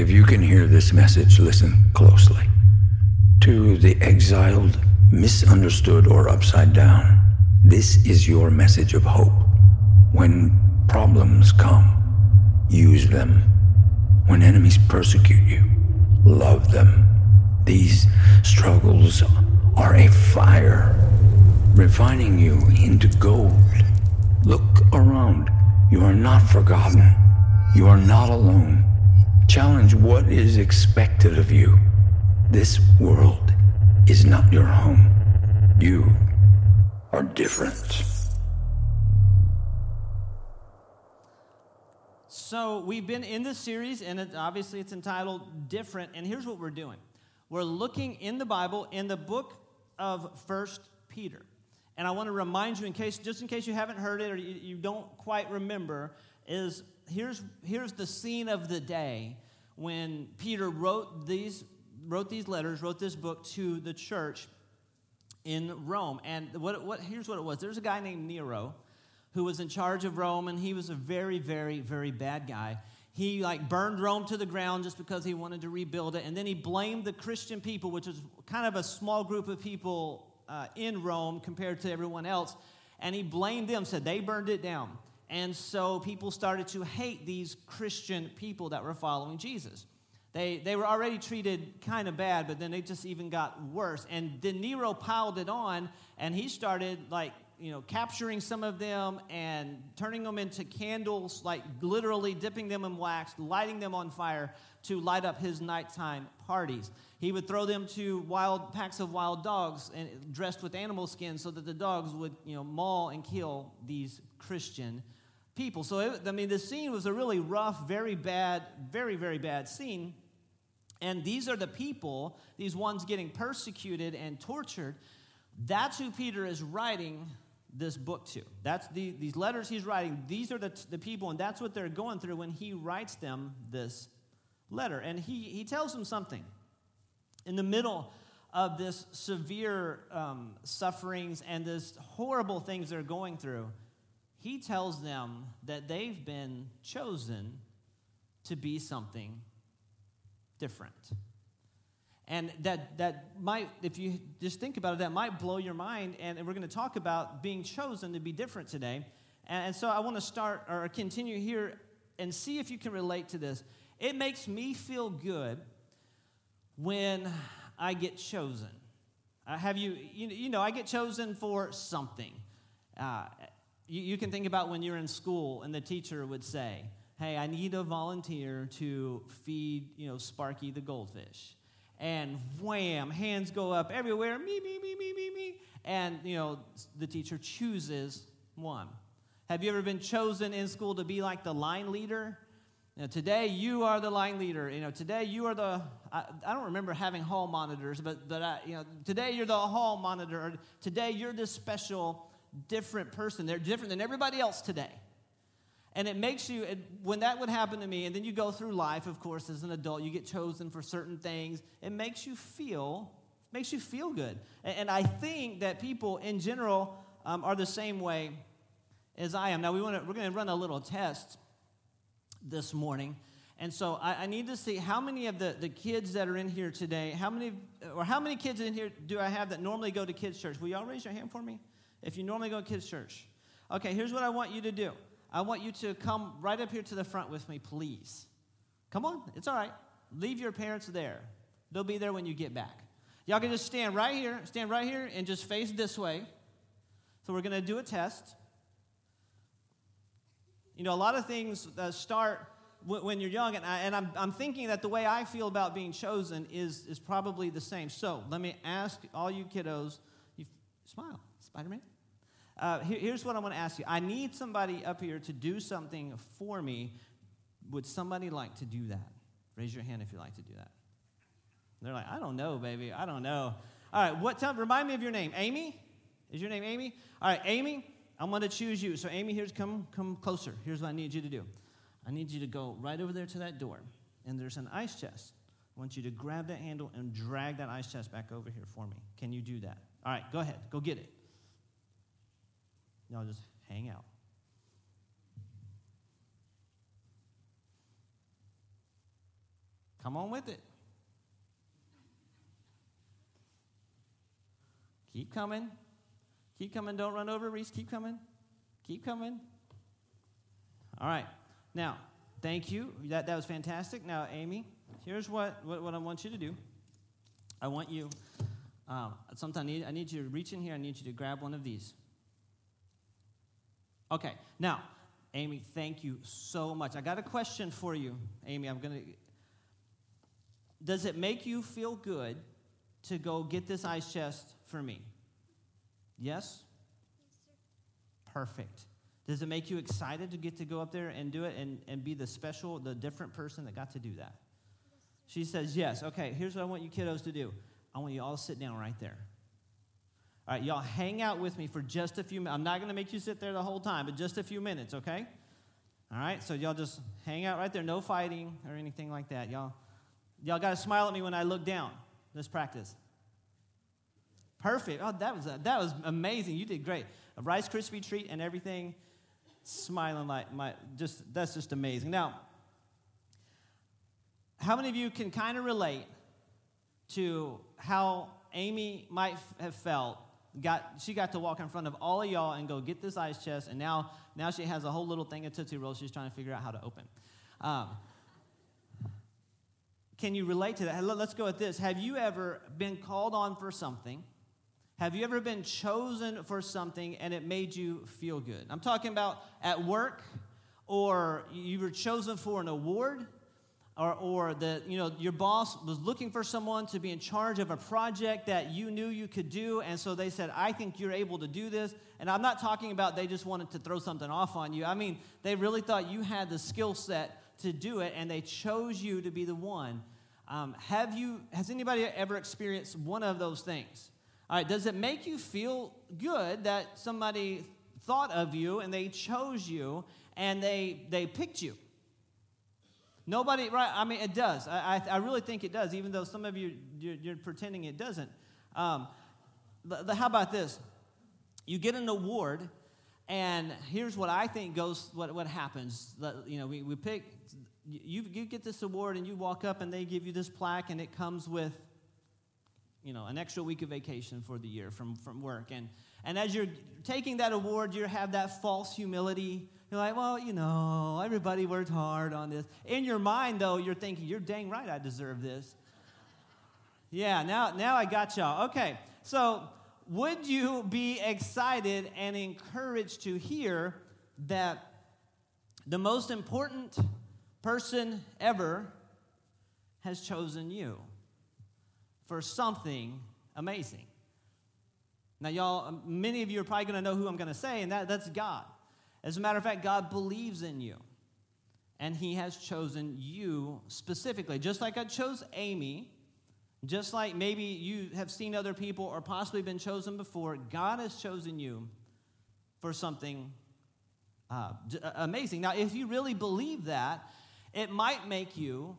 If you can hear this message, listen closely. To the exiled, misunderstood, or upside down, this is your message of hope. When problems come, use them. When enemies persecute you, love them. These struggles are a fire, refining you into gold. Look around. You are not forgotten. You are not alone. Challenge what is expected of you. This world is not your home. You are different. So we've been in this series, and it, obviously it's entitled Different. And here's what we're doing: we're looking in the Bible in the book of First Peter. And I want to remind you, in case, just in case you haven't heard it or you, you don't quite remember, is here's here's the scene of the day when Peter wrote these wrote these letters, wrote this book to the church in Rome. And what, what here's what it was: there's a guy named Nero who was in charge of Rome, and he was a very, very, very bad guy. He like burned Rome to the ground just because he wanted to rebuild it, and then he blamed the Christian people, which was kind of a small group of people uh, in Rome compared to everyone else, and he blamed them, said they burned it down. And so people started to hate these Christian people that were following Jesus. They, they were already treated kind of bad, but then they just even got worse. And then Nero piled it on, and he started like you know, capturing some of them and turning them into candles, like literally dipping them in wax, lighting them on fire to light up his nighttime parties. He would throw them to wild packs of wild dogs and dressed with animal skin so that the dogs would, you know, maul and kill these Christian people. So, it, I mean, the scene was a really rough, very bad, very, very bad scene. And these are the people, these ones getting persecuted and tortured. That's who Peter is writing this book to. That's the, these letters he's writing. These are the, the people, and that's what they're going through when he writes them this letter. And he, he tells them something. In the middle of this severe um, sufferings and this horrible things they're going through, he tells them that they've been chosen to be something different. And that, that might, if you just think about it, that might blow your mind. And we're going to talk about being chosen to be different today. And, so I want to start or continue here and see if you can relate to this. It makes me feel good when I get chosen. Uh, have you, you, you know, I get chosen for something. Uh, you, you can think about when you're in school and the teacher would say, hey, I need a volunteer to feed, you know, Sparky the goldfish and wham, hands go up everywhere, me, me, me, me, me, me. And, you know, the teacher chooses one. Have you ever been chosen in school to be like the line leader? You know, today you are the line leader. You know, today you are the, I, I don't remember having hall monitors, but, but I, you know, today you're the hall monitor. Today you're this special, different person. They're different than everybody else today. And it makes you, when that would happen to me, and then you go through life, of course, as an adult, you get chosen for certain things, it makes you feel, makes you feel good. And, I think that people in general um, are the same way as I am. Now, we want to, we're going to run a little test this morning. And so I, I, need to see how many of the, the kids that are in here today, how many, or how many kids in here do I have that normally go to kids' church? Will y'all raise your hand for me? If you normally go to kids' church. Okay, here's what I want you to do. I want you to come right up here to the front with me, please. Come on, it's all right. Leave your parents there. They'll be there when you get back. Y'all can just stand right here, stand right here, and just face this way. So we're going to do a test. You know, a lot of things uh, start when you're young, and, I, and I'm, I'm thinking that the way I feel about being chosen is, is probably the same. So let me ask all you kiddos, you smile, Spider Man. Uh, here, here's what I want to ask you. I need somebody up here to do something for me. Would somebody like to do that? Raise your hand if you'd like to do that. They're like, I don't know, baby. I don't know. All right, what tell, remind me of your name. Amy? Is your name Amy? All right, Amy, I'm going to choose you. So, Amy, here's come, come closer. Here's what I need you to do. I need you to go right over there to that door, and there's an ice chest. I want you to grab that handle and drag that ice chest back over here for me. Can you do that? All right, go ahead. Go get it. Y'all just hang out. Come on with it. Keep coming. Keep coming. Don't run over, Reese. Keep coming. Keep coming. All right. Now, thank you. That, that was fantastic. Now, Amy, here's what, what, what I want you to do. I want you, um, sometimes I need, I need you to reach in here. I need you to grab one of these. Okay. Now, Amy, thank you so much. I got a question for you, Amy. I'm going to. Does it make you feel good to go get this ice chest for me? Yes? Perfect. Does it make you excited to get to go up there and do it and, and be the special, the different person that got to do that? She says, Yes. Okay, here's what I want you kiddos to do I want you all to sit down right there. All right, y'all hang out with me for just a few minutes. I'm not going to make you sit there the whole time, but just a few minutes, okay? All right, so y'all just hang out right there. No fighting or anything like that. Y'all, y'all got to smile at me when I look down. Let's practice. Perfect. Oh, that was, that was amazing. You did great. A Rice Krispie treat and everything, smiling like my, just, that's just amazing. Now, how many of you can kind of relate to how Amy might have felt? Got, she got to walk in front of all of y'all and go get this ice chest, and now, now she has a whole little thing of Tootsie Rolls she's trying to figure out how to open. Um, can you relate to that? Let's go with this. Have you ever been called on for something? Have you ever been chosen for something and it made you feel good? I'm talking about at work, or you were chosen for an award, or, or the, you know, your boss was looking for someone to be in charge of a project that you knew you could do, and so they said, I think you're able to do this. And I'm not talking about they just wanted to throw something off on you. I mean, they really thought you had the skill set to do it, and they chose you to be the one. Um, have you, has anybody ever experienced one of those things? All right, does it make you feel good that somebody thought of you and they chose you and they, they picked you? Nobody, right? I mean, it does. I, I, I really think it does, even though some of you, you're, you're pretending it doesn't. Um, the, the, how about this? You get an award, and here's what I think goes, what, what happens. You know, we, we pick, you, you get this award, and you walk up, and they give you this plaque, and it comes with you know, an extra week of vacation for the year from, from work. And, and as you're taking that award, you have that false humility. You're like, well, you know, everybody worked hard on this. In your mind, though, you're thinking, you're dang right, I deserve this. yeah, now, now I got y'all. Okay, so would you be excited and encouraged to hear that the most important person ever has chosen you? for something amazing. Now, y'all, many of you are probably going to know who I'm going to say, and that, that's God. As a matter of fact, God believes in you, and He has chosen you specifically. Just like I chose Amy, just like maybe you have seen other people or possibly been chosen before, God has chosen you for something uh, amazing. Now, if you really believe that, it might make you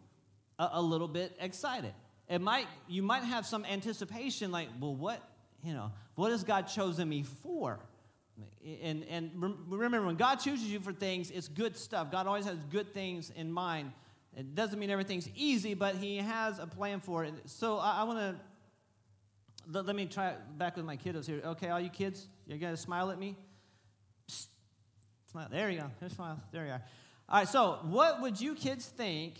a, a little bit excited it might you might have some anticipation like well what you know what has god chosen me for and and remember when god chooses you for things it's good stuff. God always has good things in mind. It doesn't mean everything's easy but he has a plan for it. So i, I want to let, let, me try back with my kiddos here. Okay all you kids you guys smile at me? Psst. smile. There you go. There's smile. There you are. All right so what would you kids think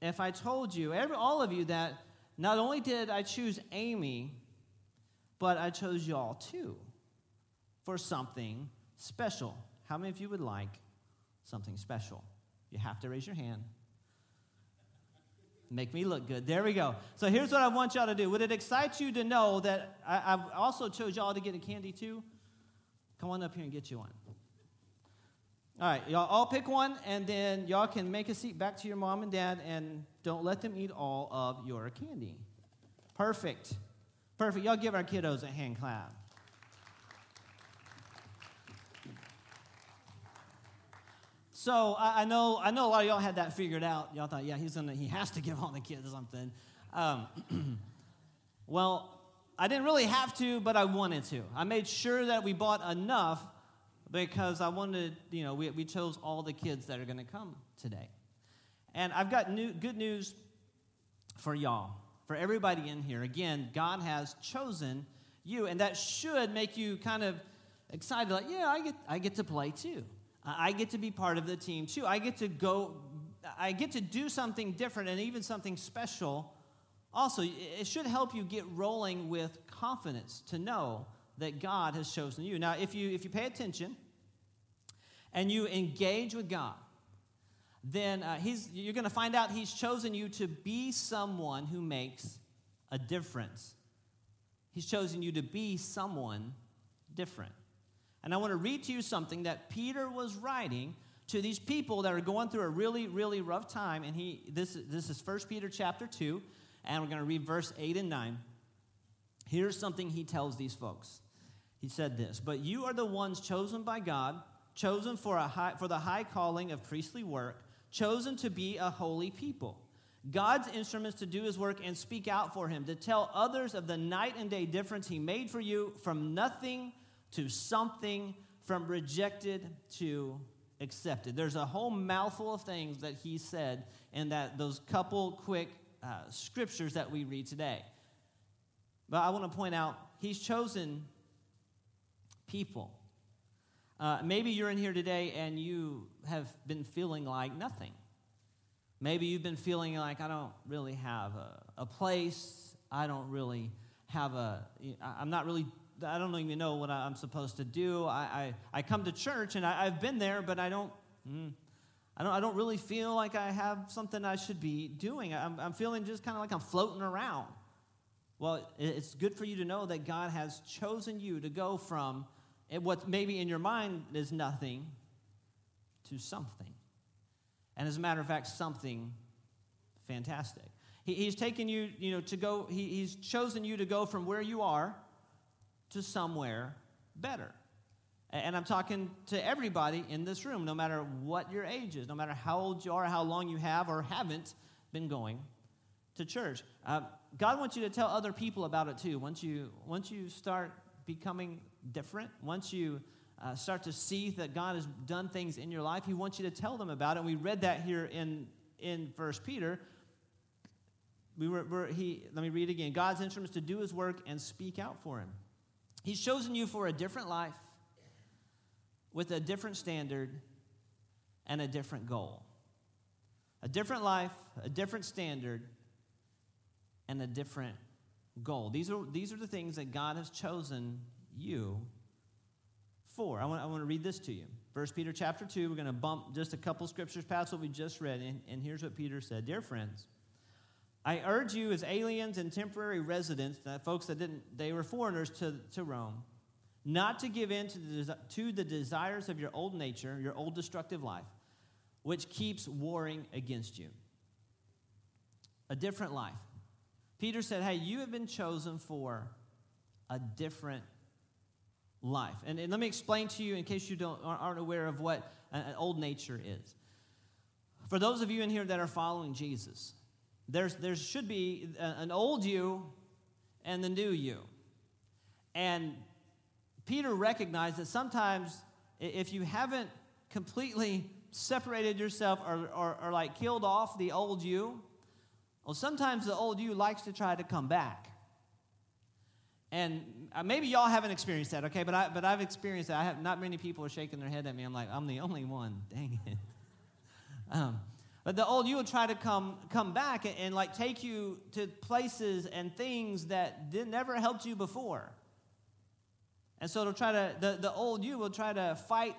if i told you every, all of you that not only did I choose Amy, but I chose y'all too for something special. How many of you would like something special? You have to raise your hand. Make me look good. There we go. So here's what I want y'all to do. Would it excite you to know that I, have also chose y'all to get a candy too? Come on up here and get you one. All right, y'all all pick one, and then y'all can make a seat back to your mom and dad, and don't let them eat all of your candy. Perfect. Perfect. Y'all give our kiddos a hand clap. So I, I, know I know a lot of y'all had that figured out. Y'all thought, yeah, he's gonna he has to give all the kids something. Um, well, I didn't really have to, but I wanted to. I made sure that we bought enough because I wanted, you know, we, we chose all the kids that are going to come today. And I've got new, good news for y'all, for everybody in here. Again, God has chosen you, and that should make you kind of excited like, yeah, I get, I get to play too. I get to be part of the team too. I get to go, I get to do something different and even something special. Also, it should help you get rolling with confidence to know that God has chosen you. Now, if you if you pay attention and you engage with God, then uh, he's, you're going to find out He's chosen you to be someone who makes a difference. He's chosen you to be someone different. And I want to read to you something that Peter was writing to these people that are going through a really, really rough time. And he, this, this is 1 Peter chapter 2, and we're going to read verse 8 and 9. Here's something he tells these folks. He said this, But you are the ones chosen by God, chosen for, a high, for the high calling of priestly work, chosen to be a holy people. God's instruments to do his work and speak out for him, to tell others of the night and day difference he made for you from nothing to something, from rejected to accepted. There's a whole mouthful of things that he said in that those couple quick uh, scriptures that we read today. But I want to point out he's chosen people. Uh, maybe you're in here today and you have been feeling like nothing. Maybe you've been feeling like I don't really have a, a place. I don't really have a, I'm not really, I don't even know what I'm supposed to do. I, I, I come to church and I, have been there, but I don't, mm, I don't, I don't really feel like I have something I should be doing. I'm, I'm feeling just kind of like I'm floating around. Well, it's good for you to know that God has chosen you to go from what maybe in your mind is nothing to something. And as a matter of fact, something fantastic. He, he's taken you, you know, to go, he, he's chosen you to go from where you are to somewhere better. And I'm talking to everybody in this room, no matter what your age is, no matter how old you are, how long you have or haven't been going to church. Uh, God wants you to tell other people about it too. Once you, once you start becoming different, once you uh, start to see that God has done things in your life, He wants you to tell them about it. And we read that here in, in First Peter. We were, were, he, let me read again. God's instruments to do His work and speak out for Him. He's chosen you for a different life with a different standard and a different goal. A different life, a different standard, and a different goal. These are, these are the things that God has chosen you for. I want, I want to read this to you. First Peter chapter 2, we're going to bump just a couple scriptures past what we just read, and, and here's what Peter said. Dear friends, I urge you as aliens and temporary residents, that folks that didn't, they were foreigners to, to Rome, not to give in to the, to the desires of your old nature, your old destructive life, which keeps warring against you. A different life. Peter said, Hey, you have been chosen for a different life. And, and let me explain to you, in case you don't, aren't aware of what an, an old nature is. For those of you in here that are following Jesus, there's, there should be an old you and the new you. And Peter recognized that sometimes if you haven't completely separated yourself or, or, or like killed off the old you, well, sometimes the old you likes to try to come back. And uh, maybe y'all haven't experienced that, okay? But, I, but I've experienced that. I have, not many people are shaking their head at me. I'm like, I'm the only one. Dang it. Um, but the old you will try to come, come back and, and, like take you to places and things that did, never helped you before. And so it'll try to, the, the old you will try to fight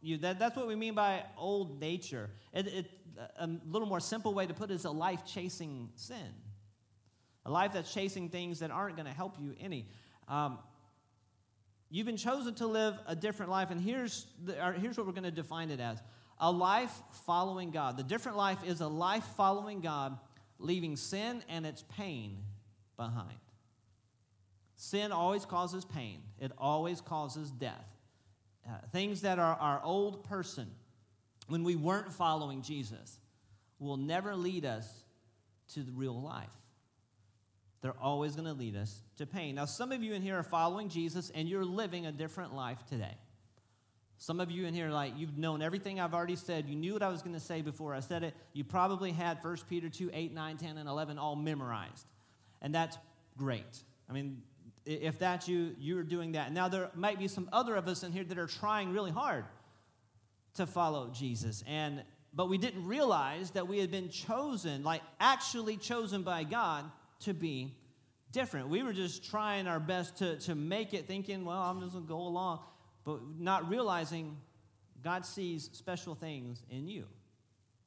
you. That, that's what we mean by old nature. It, it, a little more simple way to put it is a life chasing sin, a life that's chasing things that aren't going to help you any. Um, you've been chosen to live a different life, and here's, the, here's what we're going to define it as a life following God. The different life is a life following God, leaving sin and its pain behind. Sin always causes pain, it always causes death. Uh, things that are our old person, when we weren't following Jesus, will never lead us to the real life. They're always going to lead us to pain. Now, some of you in here are following Jesus and you're living a different life today. Some of you in here, like, you've known everything I've already said. You knew what I was going to say before I said it. You probably had 1 Peter 2, 8, 9, 10, and 11 all memorized. And that's great. I mean, if that's you, you're doing that. Now, there might be some other of us in here that are trying really hard to follow Jesus. And but we didn't realize that we had been chosen, like actually chosen by God to be different. We were just trying our best to, to make it, thinking, well, I'm just gonna go along but not realizing God sees special things in you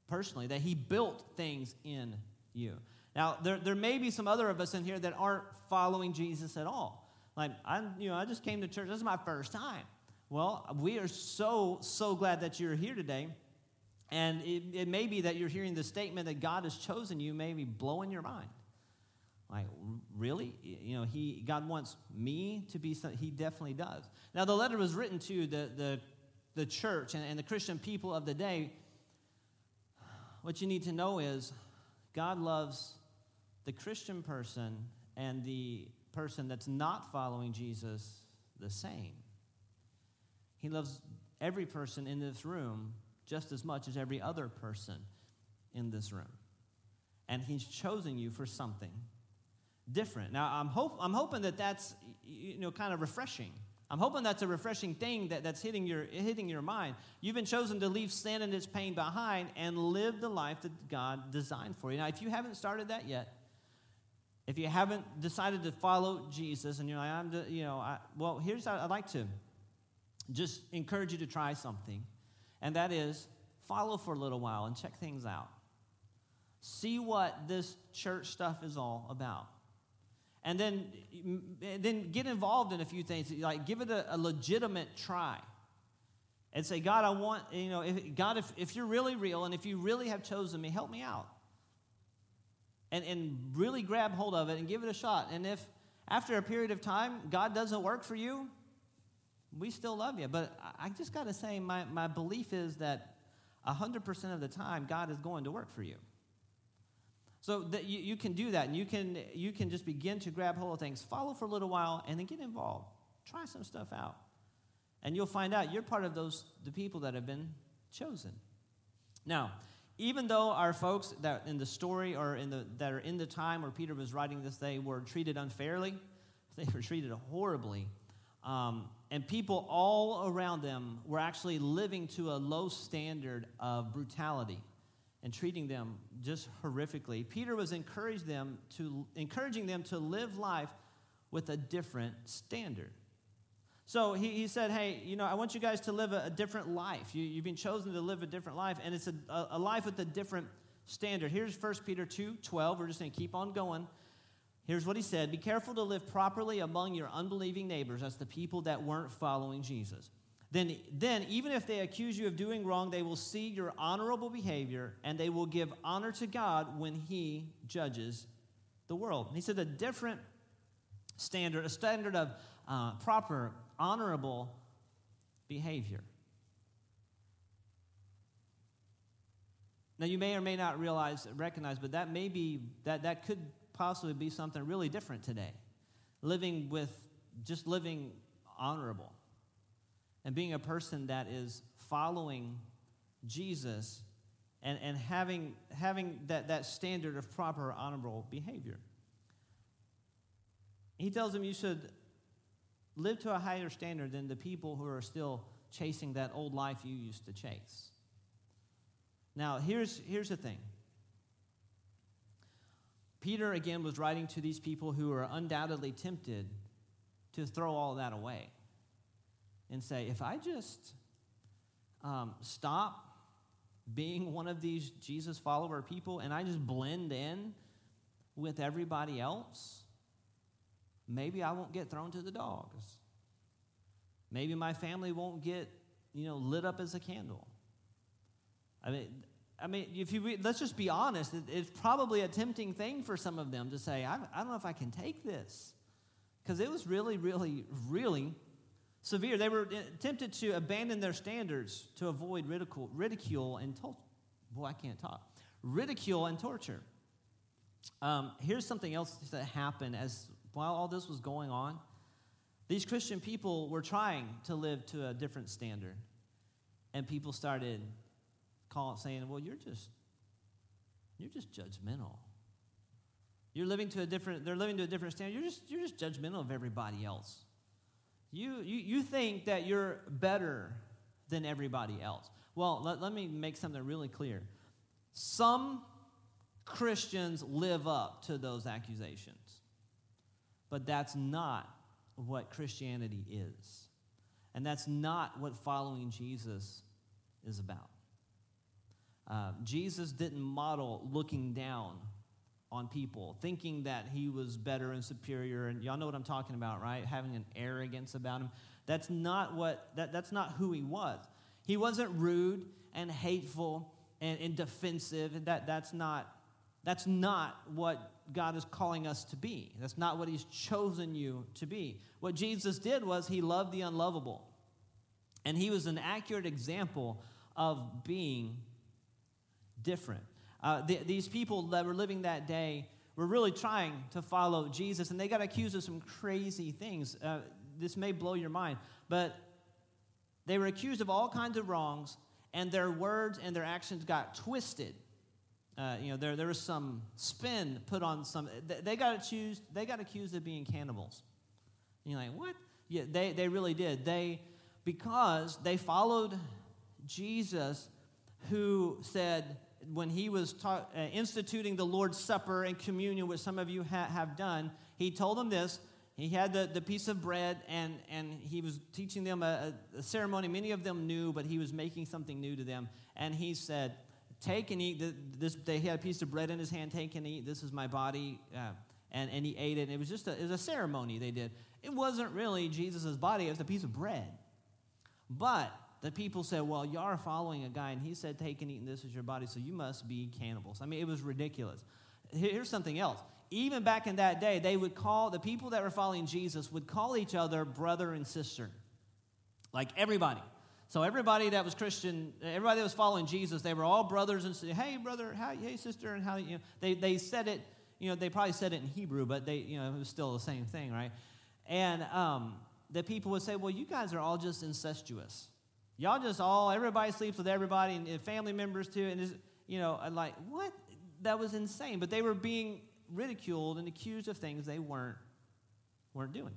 personally, that He built things in you. Now, there, there may be some other of us in here that aren't following Jesus at all. Like, I, you know, I just came to church. This is my first time. Well, we are so, so glad that you're here today. And it, it may be that you're hearing the statement that God has chosen you, maybe blowing your mind. Like, really? You know, he, God wants me to be something. He definitely does. Now, the letter was written to the, the, the church and, and the Christian people of the day. What you need to know is God loves the Christian person and the person that's not following Jesus the same. He loves every person in this room just as much as every other person in this room. And He's chosen you for something different. Now, I'm, hope, I'm hoping that that's, you know, kind of refreshing. I'm hoping that's a refreshing thing that, that's hitting your, hitting your mind. You've been chosen to leave sin and its pain behind and live the life that God designed for you. Now, if you haven't started that yet, if you haven't decided to follow Jesus and you're like, I'm, you know, I, well, here's how I'd like to just encourage you to try something, and that is follow for a little while and check things out. See what this church stuff is all about and then then get involved in a few things like give it a, a legitimate try. And say god i want you know if, god if, if you're really real and if you really have chosen me help me out. And, and really grab hold of it and give it a shot. And if after a period of time god doesn't work for you we still love you. But i just got to say my, my belief is that 100% of the time god is going to work for you so that you, you can do that, and you can, you can just begin to grab hold of things, follow for a little while, and then get involved. Try some stuff out. And you'll find out you're part of those the people that have been chosen. Now, even though our folks that in the story or in the that are in the time where Peter was writing this, they were treated unfairly, they were treated horribly. Um, and people all around them were actually living to a low standard of brutality and treating them just horrifically. Peter was encouraging them to, encouraging them to live life with a different standard. So he, he said, Hey, you know, I want you guys to live a, a different life. You, you've been chosen to live a different life, and it's a, a, a life with a different standard. Here's 1 Peter 2 12. We're just going to keep on going. Here's what he said Be careful to live properly among your unbelieving neighbors. That's the people that weren't following Jesus then, then even if they accuse you of doing wrong, they will see your honorable behavior and they will give honor to God when He judges the world. And he said a different standard, a standard of uh, proper, honorable behavior. Now, you may or may not realize, recognize, but that may be, that, that could possibly be something really different today. Living with, just living honorable and being a person that is following Jesus and, and having, having that, that standard of proper, honorable behavior. He tells them you should live to a higher standard than the people who are still chasing that old life you used to chase. Now, here's, here's the thing. Peter, again, was writing to these people who are undoubtedly tempted to throw all that away and say, if I just um, stop being one of these Jesus follower people and I just blend in with everybody else, maybe I won't get thrown to the dogs. Maybe my family won't get, you know, lit up as a candle. I mean, I mean, if you let's just be honest, it's probably a tempting thing for some of them to say, I, I don't know if I can take this, because it was really, really, really severe. They were tempted to abandon their standards to avoid ridicule, ridicule and torture. Boy, I can't talk. Ridicule and torture. Um, here's something else that happened as while all this was going on. These Christian people were trying to live to a different standard. and people started calling, saying, "Well, you're just you're just judgmental. You're living to a different. They're living to a different standard. You're just you're just judgmental of everybody else. You you you think that you're better than everybody else. Well, let, let me make something really clear. Some Christians live up to those accusations, but that's not what Christianity is. And that's not what following Jesus is about. Uh, Jesus didn't model looking down on people, thinking that he was better and superior. And y'all know what I'm talking about, right? Having an arrogance about him. That's not what that, that's not who he was. He wasn't rude and hateful and, and defensive. That, that's not that's not what God is calling us to be. That's not what He's chosen you to be. What Jesus did was He loved the unlovable. And He was an accurate example of being different. Uh, the, these people that were living that day were really trying to follow Jesus, and they got accused of some crazy things. Uh, this may blow your mind, but they were accused of all kinds of wrongs, and their words and their actions got twisted uh, you know, there, there was some spin put on some. They, they got accused. They got accused of being cannibals. And you're like, what? Yeah, they, they really did. They because they followed Jesus, who said when he was uh, instituting the Lord's Supper and communion, which some of you ha- have done, he told them this. He had the, the piece of bread and, and he was teaching them a, a ceremony many of them knew, but he was making something new to them. And he said, Take and eat. This, they had a piece of bread in his hand. Take and eat. This is my body. Uh, and, and he ate it. And it was just a, it was a ceremony they did. It wasn't really Jesus' body, it was a piece of bread. But the people said, Well, you are following a guy, and he said, Take and eat, and this is your body, so you must be cannibals. I mean, it was ridiculous. Here's something else. Even back in that day, they would call, the people that were following Jesus would call each other brother and sister. Like everybody. So everybody that was Christian, everybody that was following Jesus, they were all brothers and said, "Hey, brother, how, hey, sister," and how you know they they said it. You know, they probably said it in Hebrew, but they you know it was still the same thing, right? And um, the people would say, "Well, you guys are all just incestuous. Y'all just all everybody sleeps with everybody and family members too." And just, you know, I'm like what? That was insane. But they were being ridiculed and accused of things they weren't weren't doing.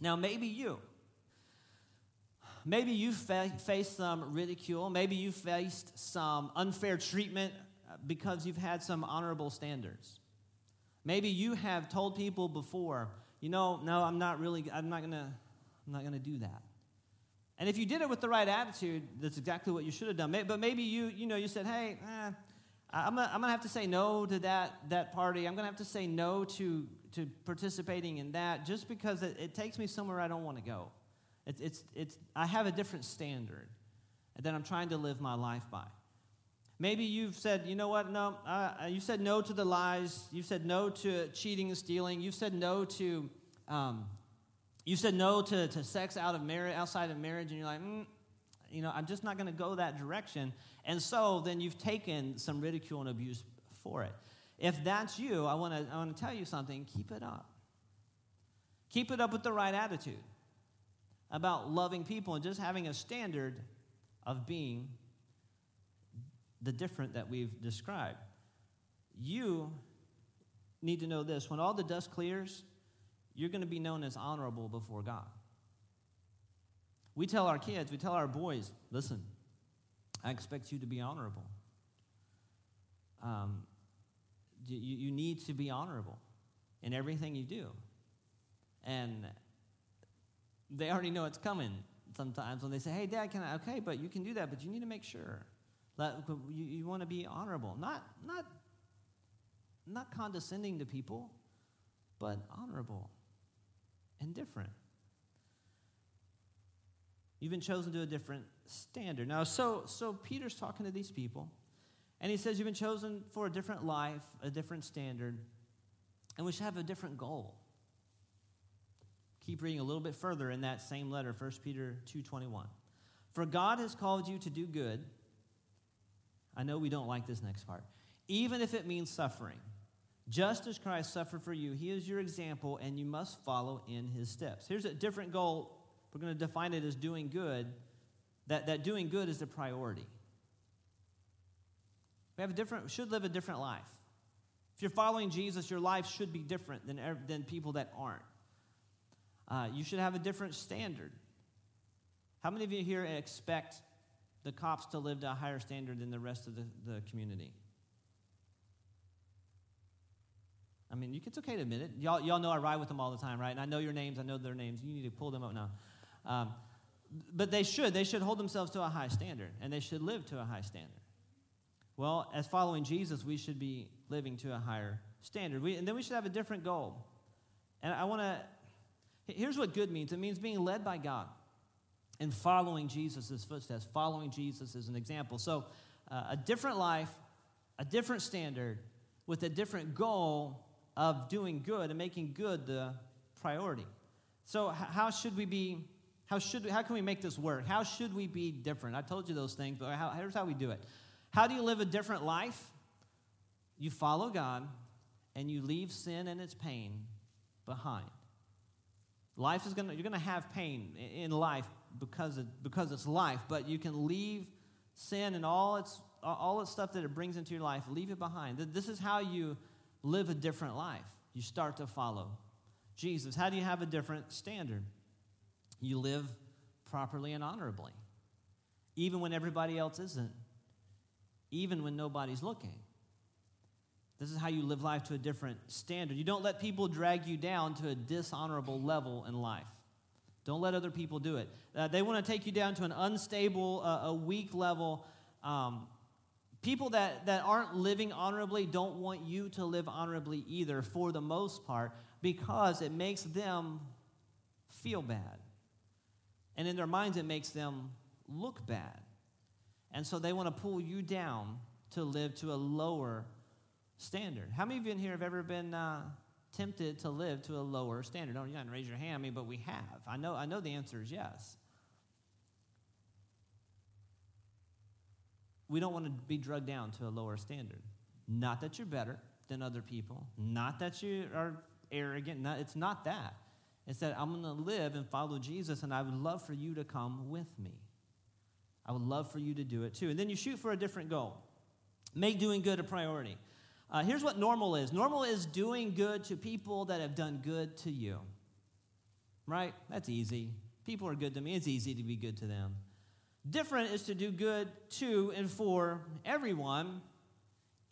Now, maybe you Maybe you fa- faced some ridicule. Maybe you faced some unfair treatment uh, because you've had some honorable standards. Maybe you have told people before, you know, no, I'm not really, I'm not gonna, I'm not gonna do that. And if you did it with the right attitude, that's exactly what you should have done. But maybe you, you know, you said, hey, eh, I'm I'm gonna have to say no to that, that party. I'm gonna have to say no to, to participating in that just because it, it takes me somewhere I don't want to go. It's, it's, it's, I have a different standard that I'm trying to live my life by. Maybe you've said, you know what, no, uh, you said no to the lies. You've said no to cheating and stealing. You've said no to, um, you said no to, to sex out of marriage, outside of marriage, and you're like, mm, you know, I'm just not going to go that direction. And so then you've taken some ridicule and abuse for it. If that's you, I want to I want to tell you something. Keep it up. Keep it up with the right attitude about loving people and just having a standard of being the different that we've described. You need to know this when all the dust clears, you're going to be known as honorable before God. We tell our kids, we tell our boys, listen, I expect you to be honorable. Um, you, you need to be honorable in everything you do. And they already know it's coming sometimes when they say, hey, Dad, can I? Okay, but you can do that, but you need to make sure. That you, you want to be honorable, not, not, not condescending to people, but honorable and different. You've been chosen to a different standard. Now, so, so Peter's talking to these people, and he says, You've been chosen for a different life, a different standard, and we should have a different goal. Keep reading a little bit further in that same letter 1 peter 2.21 for god has called you to do good. I know we don't like this next part. Even if it means suffering just as christ suffered for you he is your example and you must follow in his steps here's a different goal we're going to define it as doing good that, that doing good is the priority. We have a different, should live a different life. If you're following Jesus, your life should be different than, than people that aren't. Uh, you should have a different standard. How many of you here expect the cops to live to a higher standard than the rest of the, the community? I mean, it's okay to admit it. Y'all, y'all know I ride with them all the time, right? And I know your names, I know their names. You need to pull them up now. Um, but they should. They should hold themselves to a high standard, and they should live to a high standard. Well, as following Jesus, we should be living to a higher standard. We, and then we should have a different goal. And I want to, here's what good means it means being led by God and following Jesus' footsteps, following Jesus as an example. So, uh, a different life, a different standard, with a different goal of doing good and making good the priority. So, how should we be? How, should, how can we make this work? How should we be different? I told you those things, but how, here's how we do it. How do you live a different life? You follow God and you leave sin and its pain behind. Life is gonna, you're gonna have pain in life because, of, because it's life, but you can leave sin and all its, all its stuff that it brings into your life, leave it behind. This is how you live a different life. You start to follow Jesus. How do you have a different standard? You live properly and honorably, even when everybody else isn't, even when nobody's looking. This is how you live life to a different standard. You don't let people drag you down to a dishonorable level in life. Don't let other people do it. Uh, they want to take you down to an unstable, uh, a weak level. Um, People that, that aren't living honorably don't want you to live honorably either, for the most part, because it makes them feel bad. And in their minds, it makes them look bad. And so they want to pull you down to live to a lower standard. How many of you in here have ever been uh, tempted to live to a lower standard? Don't you not raise your hand, I mean, but we have. I know, I know the answer is yes. We don't want to be drugged down to a lower standard. Not that you're better than other people, not that you are arrogant. Not, it's not that. It's that I'm going to live and follow Jesus, and I would love for you to come with me. I would love for you to do it too. And then you shoot for a different goal. Make doing good a priority. Uh, here's what normal is normal is doing good to people that have done good to you. Right? That's easy. People are good to me. It's easy to be good to them. Different is to do good to and for everyone,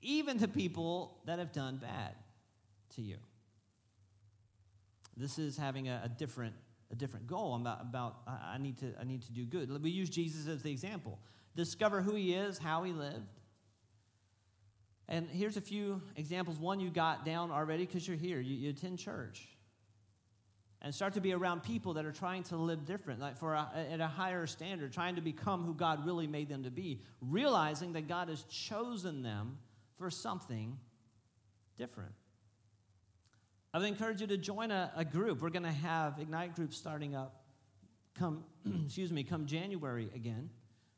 even to people that have done bad to you. This is having a, a different a different goal about, about I, need to, I need to do good. We use Jesus as the example. Discover who he is, how he lived. And here's a few examples. One you got down already because you're here. You, you attend church and start to be around people that are trying to live different, like for a, at a higher standard, trying to become who God really made them to be, realizing that God has chosen them for something different. I would encourage you to join a, a group. We're going to have Ignite groups starting up come, excuse me, come January again.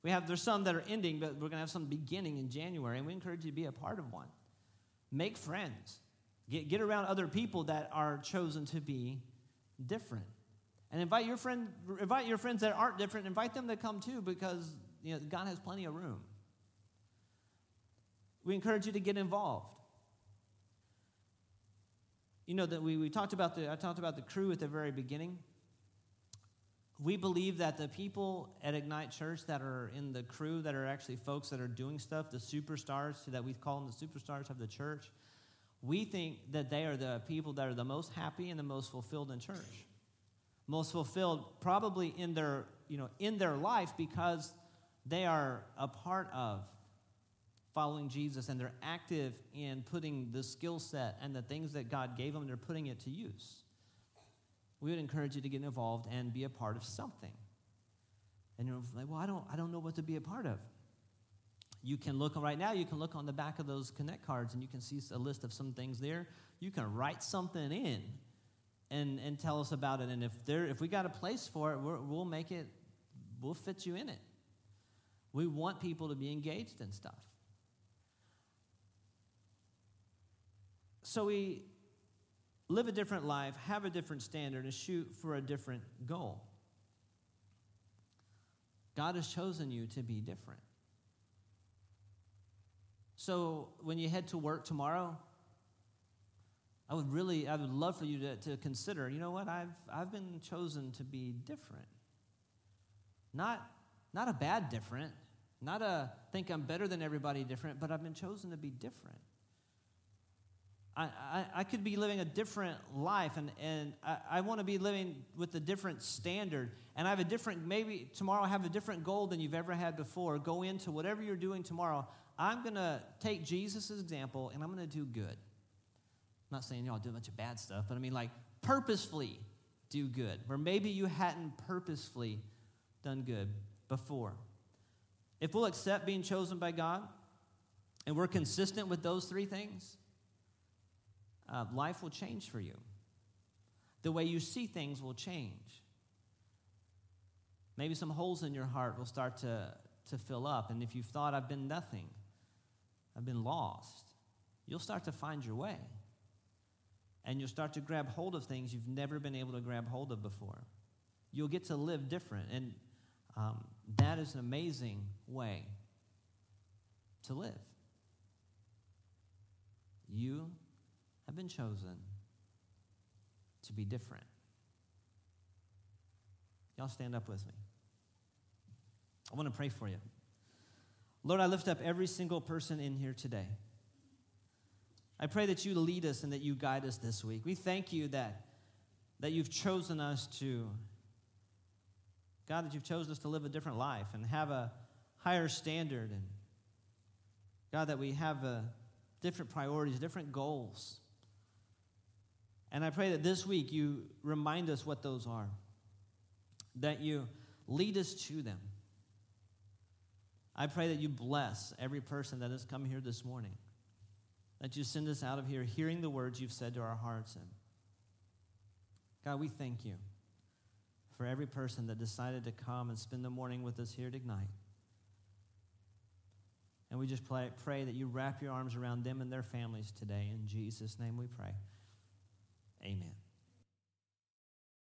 We have, there's some that are ending, but we're going to have some beginning in January, and we encourage you to be a part of one. Make friends. Get, get around other people that are chosen to be different. And invite your friend, invite your friends that aren't different, invite them to come too, because you know, God has plenty of room. We encourage you to get involved. You know that we, we talked about the I talked about the crew at the very beginning. We believe that the people at Ignite Church that are in the crew, that are actually folks that are doing stuff, the superstars that we call them the superstars of the church, we think that they are the people that are the most happy and the most fulfilled in church. Most fulfilled probably in their, you know, in their life because they are a part of following Jesus and they're active in putting the skill set and the things that God gave them, they're putting it to use. We would encourage you to get involved and be a part of something. And you're like, well, I don't, I don't know what to be a part of. You can look right now, you can look on the back of those Connect cards and you can see a list of some things there. You can write something in and, and tell us about it. And if, there, if we got a place for it, we will make it, we'll fit you in it. We want people to be engaged in stuff. So we live a different life, have a different standard, and shoot for a different goal. God has chosen you to be different. So when you head to work tomorrow, I would really, I would love for you to, to consider, you know what, I've, I've been chosen to be different. Not, not a bad different, not a think I'm better than everybody different, but I've been chosen to be different. I, I, I could be living a different life, and, and I, I want to be living with a different standard. And I have a different, maybe tomorrow I have a different goal than you've ever had before. Go into whatever you're doing tomorrow. I'm going to take Jesus' example, and I'm going to do good. I'm not saying y'all do a bunch of bad stuff, but I mean, like, purposefully do good, where maybe you hadn't purposefully done good before. If we'll accept being chosen by God and we're consistent with those three things, uh, life will change for you. The way you see things will change. Maybe some holes in your heart will start to, to fill up. And if you've thought, I've been nothing, I've been lost, you'll start to find your way. And you'll start to grab hold of things you've never been able to grab hold of before. You'll get to live different. And um, that is an amazing way to live. You have been chosen to be different. Y'all stand up with me. I want to pray for you. Lord, I lift up every single person in here today. I pray that you lead us and that you guide us this week. We thank you that, that you've chosen us to, God, that you've chosen us to live a different life and have a higher standard. And God, that we have a, different priorities, different goals. And I pray that this week you remind us what those are, that you lead us to them. I pray that you bless every person that has come here this morning, that you send us out of here hearing the words you've said to our hearts. And God, we thank you for every person that decided to come and spend the morning with us here tonight. And we just pray, pray that you wrap your arms around them and their families today. In Jesus' name we pray. Amen.